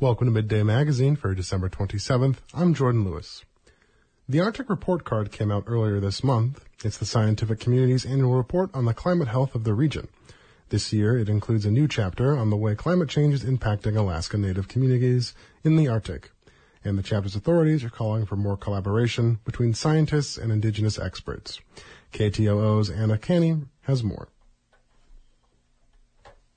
Welcome to Midday Magazine for December 27th. I'm Jordan Lewis. The Arctic Report Card came out earlier this month. It's the scientific community's annual report on the climate health of the region. This year, it includes a new chapter on the way climate change is impacting Alaska Native communities in the Arctic. And the chapter's authorities are calling for more collaboration between scientists and indigenous experts. KTOO's Anna Canny has more.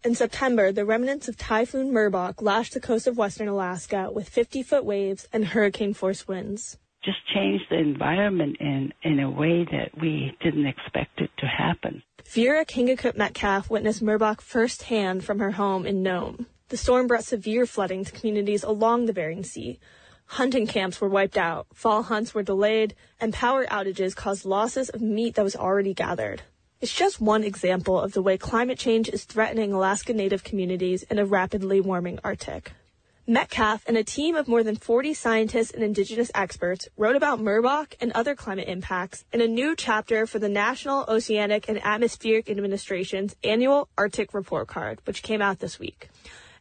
In September, the remnants of Typhoon Merbok lashed the coast of western Alaska with 50 foot waves and hurricane force winds. Just changed the environment in, in a way that we didn't expect it to happen. Vera Kingeekuk Metcalf witnessed Merbok firsthand from her home in Nome. The storm brought severe flooding to communities along the Bering Sea. Hunting camps were wiped out, fall hunts were delayed, and power outages caused losses of meat that was already gathered. It's just one example of the way climate change is threatening Alaska Native communities in a rapidly warming Arctic. Metcalf and a team of more than 40 scientists and indigenous experts wrote about Merbok and other climate impacts in a new chapter for the National Oceanic and Atmospheric Administration's annual Arctic Report Card, which came out this week.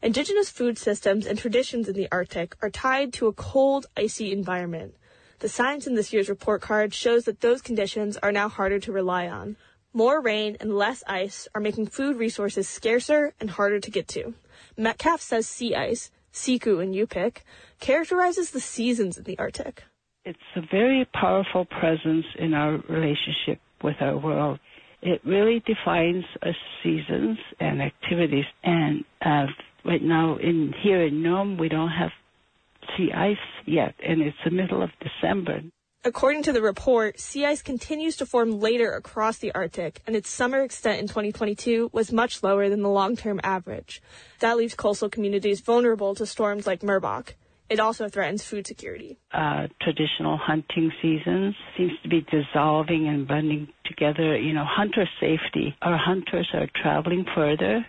Indigenous food systems and traditions in the Arctic are tied to a cold, icy environment. The science in this year's report card shows that those conditions are now harder to rely on. More rain and less ice are making food resources scarcer and harder to get to. Metcalf says sea ice, Siku in Yupik, characterizes the seasons in the Arctic. It's a very powerful presence in our relationship with our world. It really defines seasons and activities. And uh, right now, in here in Nome, we don't have sea ice yet, and it's the middle of December. According to the report, sea ice continues to form later across the Arctic, and its summer extent in 2022 was much lower than the long-term average. That leaves coastal communities vulnerable to storms like Merbok. It also threatens food security. Uh, traditional hunting seasons seems to be dissolving and blending together. You know, hunter safety. Our hunters are traveling further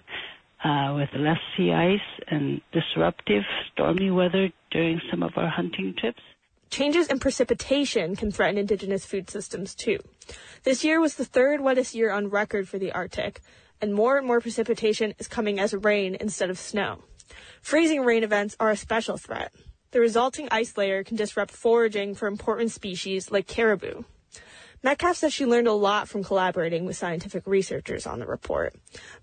uh, with less sea ice and disruptive stormy weather during some of our hunting trips. Changes in precipitation can threaten indigenous food systems too. This year was the third wettest year on record for the Arctic, and more and more precipitation is coming as rain instead of snow. Freezing rain events are a special threat. The resulting ice layer can disrupt foraging for important species like caribou. Metcalf says she learned a lot from collaborating with scientific researchers on the report,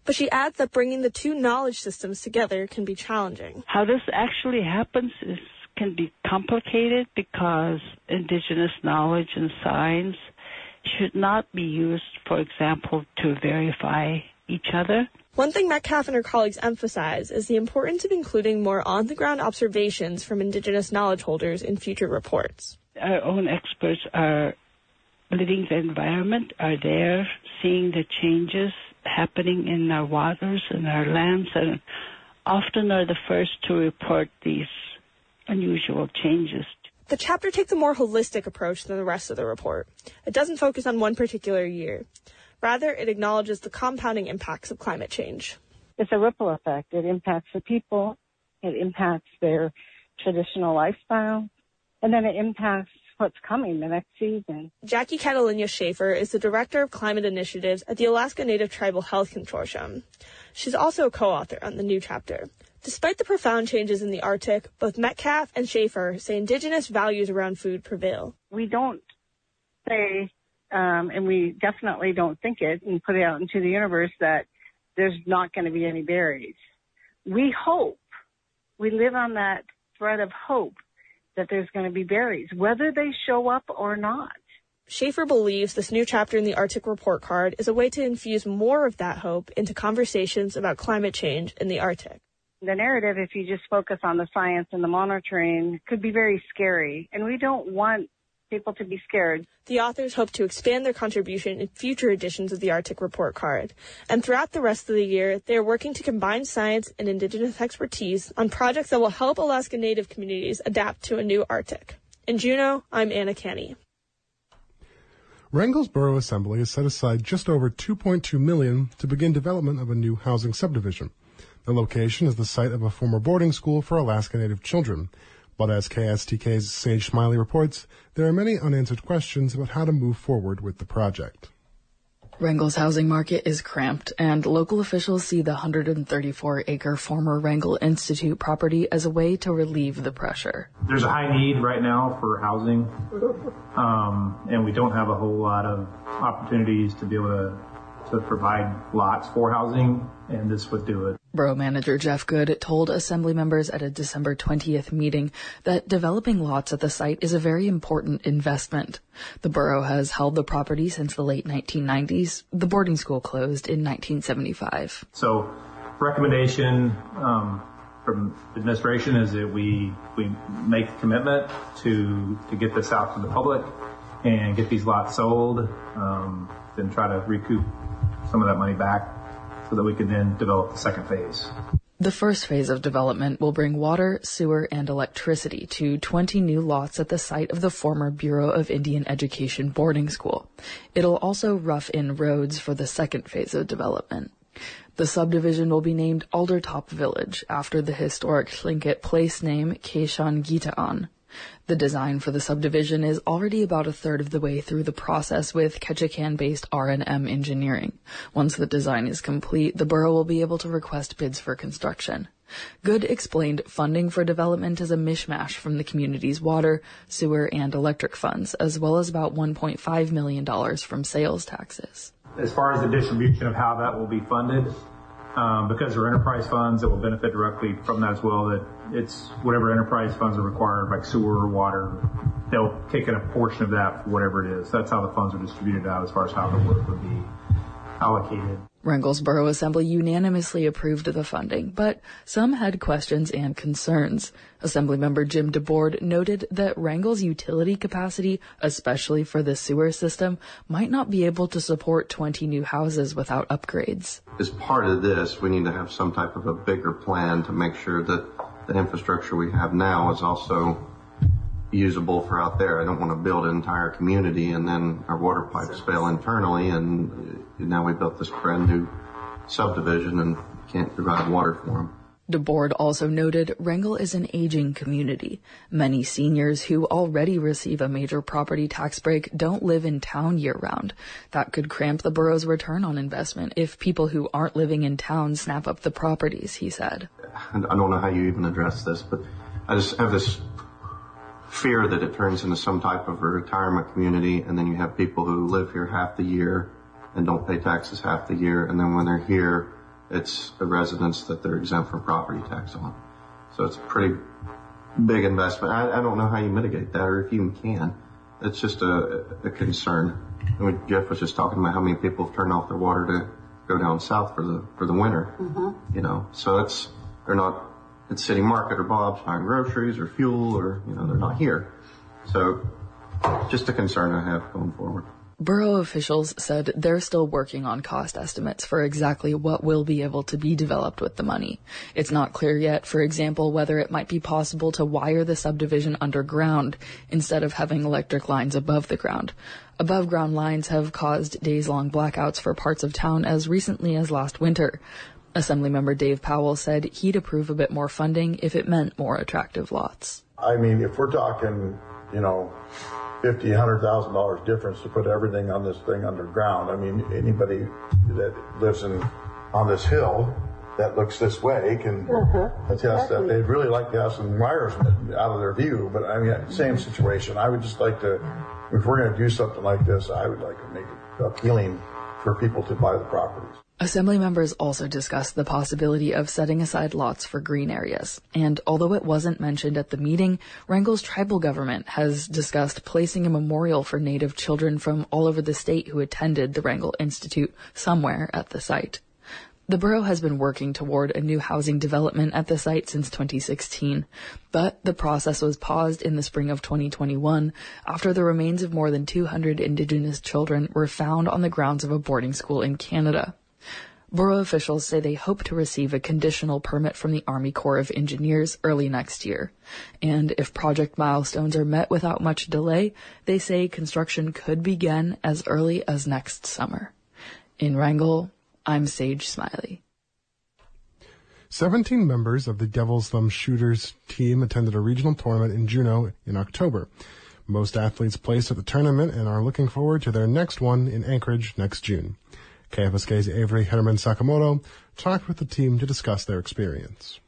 but she adds that bringing the two knowledge systems together can be challenging. How this actually happens is can be complicated because indigenous knowledge and science should not be used, for example, to verify each other. One thing Metcalf and her colleagues emphasize is the importance of including more on the ground observations from indigenous knowledge holders in future reports. Our own experts are living the environment, are there, seeing the changes happening in our waters and our lands, and often are the first to report these unusual changes. The chapter takes a more holistic approach than the rest of the report. It doesn't focus on one particular year. Rather, it acknowledges the compounding impacts of climate change. It's a ripple effect. It impacts the people, it impacts their traditional lifestyle, and then it impacts what's coming the next season. Jackie Qataliña Schaeffer is the Director of Climate Initiatives at the Alaska Native Tribal Health Consortium. She's also a co-author on the new chapter. Despite the profound changes in the Arctic, both Metcalf and Schaeffer say indigenous values around food prevail. We don't say, um, and we definitely don't think it and put it out into the universe that there's not going to be any berries. We hope, we live on that thread of hope that there's going to be berries, whether they show up or not. Schaeffer believes this new chapter in the Arctic Report Card is a way to infuse more of that hope into conversations about climate change in the Arctic the narrative, if you just focus on the science and the monitoring, could be very scary. And we don't want people to be scared. The authors hope to expand their contribution in future editions of the Arctic Report Card. And throughout the rest of the year, they are working to combine science and indigenous expertise on projects that will help Alaska Native communities adapt to a new Arctic. In Juneau, I'm Anna Canny. Wrangell's Borough Assembly has set aside just over 2.2 million to begin development of a new housing subdivision. The location is the site of a former boarding school for Alaska Native children. But as KSTK's Sage Smiley reports, there are many unanswered questions about how to move forward with the project. Wrangell's housing market is cramped, and local officials see the 134 acre former Wrangell Institute property as a way to relieve the pressure. There's a high need right now for housing, um, and we don't have a whole lot of opportunities to be able to, to provide lots for housing, and this would do it. Borough Manager Jeff Good told Assembly members at a December 20th meeting that developing lots at the site is a very important investment. The borough has held the property since the late 1990s. The boarding school closed in 1975. So, recommendation um, from administration is that we we make a commitment to to get this out to the public and get these lots sold, um, then try to recoup some of that money back so that we can then develop the second phase. The first phase of development will bring water, sewer, and electricity to 20 new lots at the site of the former Bureau of Indian Education boarding school. It'll also rough in roads for the second phase of development. The subdivision will be named Aldertop Village after the historic Tlingit place name Keshan Gitaan. The design for the subdivision is already about a third of the way through the process with Ketchikan-based R&M Engineering. Once the design is complete, the borough will be able to request bids for construction. Good explained funding for development is a mishmash from the community's water, sewer, and electric funds, as well as about $1.5 million from sales taxes. As far as the distribution of how that will be funded, um, because there are enterprise funds that will benefit directly from that as well. That it's whatever enterprise funds are required, like sewer or water, they'll take in a portion of that for whatever it is. That's how the funds are distributed out as far as how the work would be allocated. Wrangell's Borough Assembly unanimously approved the funding, but some had questions and concerns. Assemblymember Jim DeBord noted that Wrangell's utility capacity, especially for the sewer system, might not be able to support 20 new houses without upgrades. As part of this, we need to have some type of a bigger plan to make sure that the infrastructure we have now is also usable for out there. I don't want to build an entire community and then our water pipes fail internally and now we built this brand new subdivision and can't provide water for them. DeBord also noted Wrangell is an aging community. Many seniors who already receive a major property tax break don't live in town year round. That could cramp the borough's return on investment if people who aren't living in town snap up the properties, he said. I don't know how you even address this, but I just have this fear that it turns into some type of a retirement community and then you have people who live here half the year and don't pay taxes half the year and then when they're here it's a residence that they're exempt from property tax on. So it's a pretty big investment. I, I don't know how you mitigate that or if you can. It's just a, a concern. And Jeff was just talking about how many people have turned off their water to go down south for the for the winter. Mm-hmm. You know, so it's they're not at City Market or Bob's buying groceries or fuel or, you know, they're not here. So just a concern I have going forward. Borough officials said they're still working on cost estimates for exactly what will be able to be developed with the money. It's not clear yet, for example, whether it might be possible to wire the subdivision underground instead of having electric lines above the ground. Above ground lines have caused days long blackouts for parts of town as recently as last winter. Assemblymember Dave Powell said he'd approve a bit more funding if it meant more attractive lots. I mean, if we're talking, you know, fifty, hundred thousand dollars difference to put everything on this thing underground. I mean, anybody that lives in on this hill that looks this way can Uh-huh, attest that they'd really like to have some wires out of their view. But I mean, same situation. I would just like to, if we're going to do something like this, I would like to make it appealing for people to buy the properties. Assembly members also discussed the possibility of setting aside lots for green areas. And although it wasn't mentioned at the meeting, Wrangell's tribal government has discussed placing a memorial for Native children from all over the state who attended the Wrangell Institute somewhere at the site. The borough has been working toward a new housing development at the site since 2016, but the process was paused in the spring of 2021 after the remains of more than 200 Indigenous children were found on the grounds of a boarding school in Canada. Borough officials say they hope to receive a conditional permit from the Army Corps of Engineers early next year. And if project milestones are met without much delay, they say construction could begin as early as next summer. In Wrangell, I'm Sage Smiley. 17 members of the Devil's Thumb Shooters team attended a regional tournament in Juneau in October. Most athletes placed at the tournament and are looking forward to their next one in Anchorage next June. KFSK's Avery Herman Sakamoto talked with the team to discuss their experience.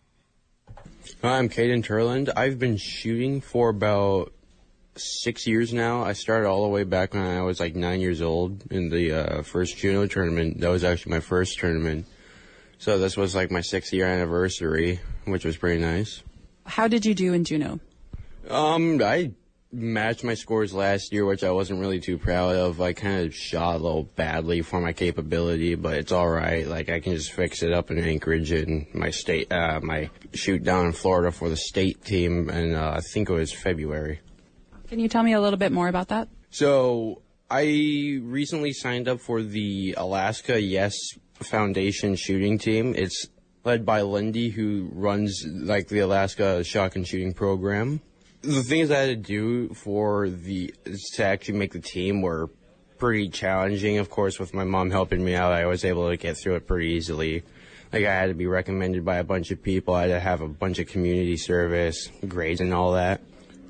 Hi, I'm Caden Turland. I've been shooting for about six years now. I started all the way back when I was like nine years old in the uh, first Juneau tournament. That was actually my first tournament. So this was like my six year anniversary, which was pretty nice. How did you do in Juneau? Um, I matched my scores last year, which I wasn't really too proud of. I kind of shot a little badly for my capability, but it's all right. Like I can just fix it up in Anchorage and my state, uh, my shoot down in Florida for the state team, and uh, I think it was February. Can you tell me a little bit more about that? So I recently signed up for the Alaska Yes Foundation shooting team. It's led by Lindy, who runs like the Alaska Shock and shooting program. The things I had to do for the to actually make the team were pretty challenging. Of course, with my mom helping me out, I was able to get through it pretty easily. Like I had to be recommended by a bunch of people. I had to have a bunch of community service grades and all that.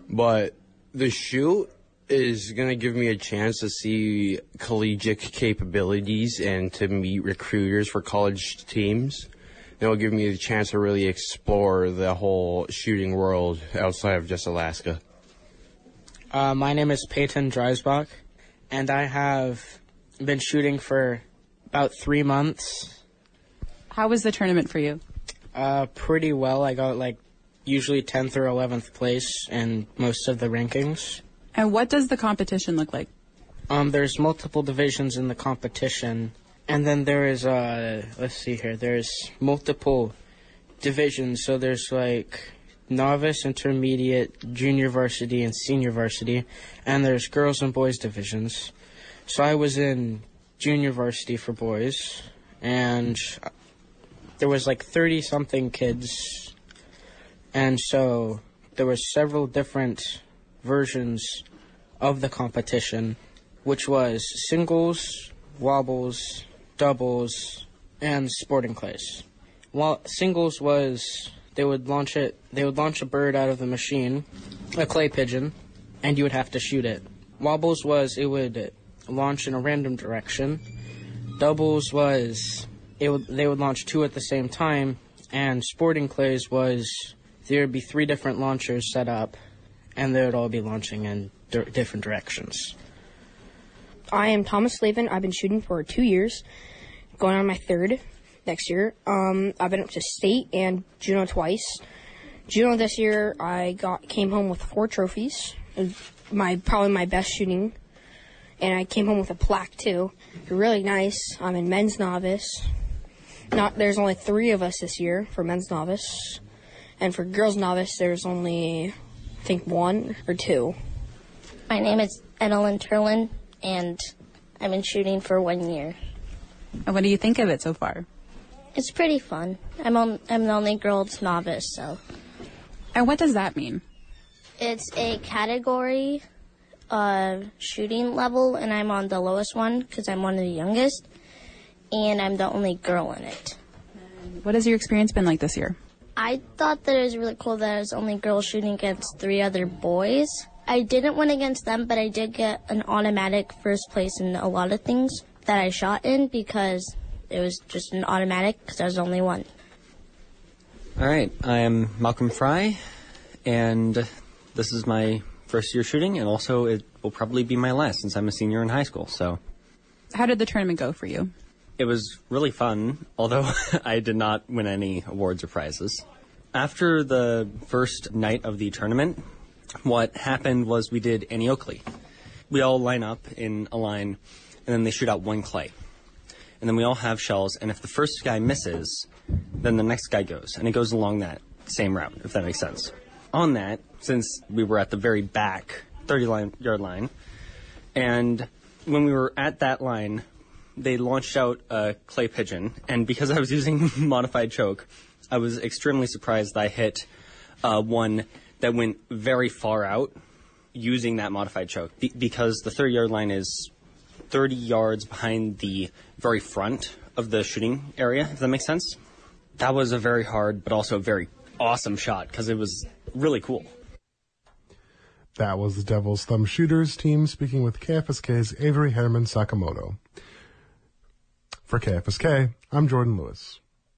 But the shoot is going to give me a chance to see collegiate capabilities and to meet recruiters for college teams. It will give me the chance to really explore the whole shooting world outside of just Alaska. Uh, my name is Peyton Dreisbach, and I have been shooting for about three months. How was the tournament for you? Uh, pretty well. I got like usually 10th or 11th place in most of the rankings. And what does the competition look like? Um, there's multiple divisions in the competition, and then there is uh, let's see here. There's multiple divisions. So there's like novice, intermediate, junior varsity, and senior varsity, and there's girls and boys divisions. So I was in junior varsity for boys, and there was like 30 something kids and so there were several different versions of the competition, which was singles, wobbles, doubles, and sporting clays. While singles was they would launch it they would launch a bird out of the machine, a clay pigeon, and you would have to shoot it. Wobbles was it would launch in a random direction. Doubles was it would, they would launch two at the same time, and sporting clays was there would be three different launchers set up, and they would all be launching in di- different directions. I am Thomas Slavin. I've been shooting for two years, going on my third next year. Um, I've been up to state and Juneau twice. Juneau this year, I got came home with four trophies. My probably my best shooting, and I came home with a plaque too. Really nice. I'm in men's novice. Not there's only three of us this year for men's novice, and for girls novice there's only I think one or two. My name is Edelyn Turlin, and I've been shooting for one year. And what do you think of it so far? It's pretty fun. I'm on, I'm the only girls novice, so And what does that mean? it's a category uh, shooting level, and I'm on the lowest one because I'm one of the youngest, and I'm the only girl in it. What has your experience been like this year? I thought that it was really cool that I was only girl shooting against three other boys. I didn't win against them, but I did get an automatic first place in a lot of things that I shot in because it was just an automatic because I was the only one. All right, I am Malcolm Fry, and this is my first year shooting, and also it will probably be my last since I'm a senior in high school. So How did the tournament go for you? It was really fun, although I did not win any awards or prizes. After the first night of the tournament, what happened was we did Annie Oakley. We all line up in a line, and then they shoot out one clay. And then we all have shells, and if the first guy misses, then the next guy goes, and it goes along that same route, if that makes sense. On that, since we were at the very back 30 line, yard line, and when we were at that line, they launched out a clay pigeon, and because I was using modified choke, I was extremely surprised I hit uh, one that went very far out using that modified choke Be- because the 30 yard line is 30 yards behind the very front of the shooting area, if that makes sense. That was a very hard but also a very awesome shot because it was really cool. That was the Devil's Thumb Shooters team speaking with KFSK's Avery Herman Sakamoto. For KFSK, I'm Jordan Lewis.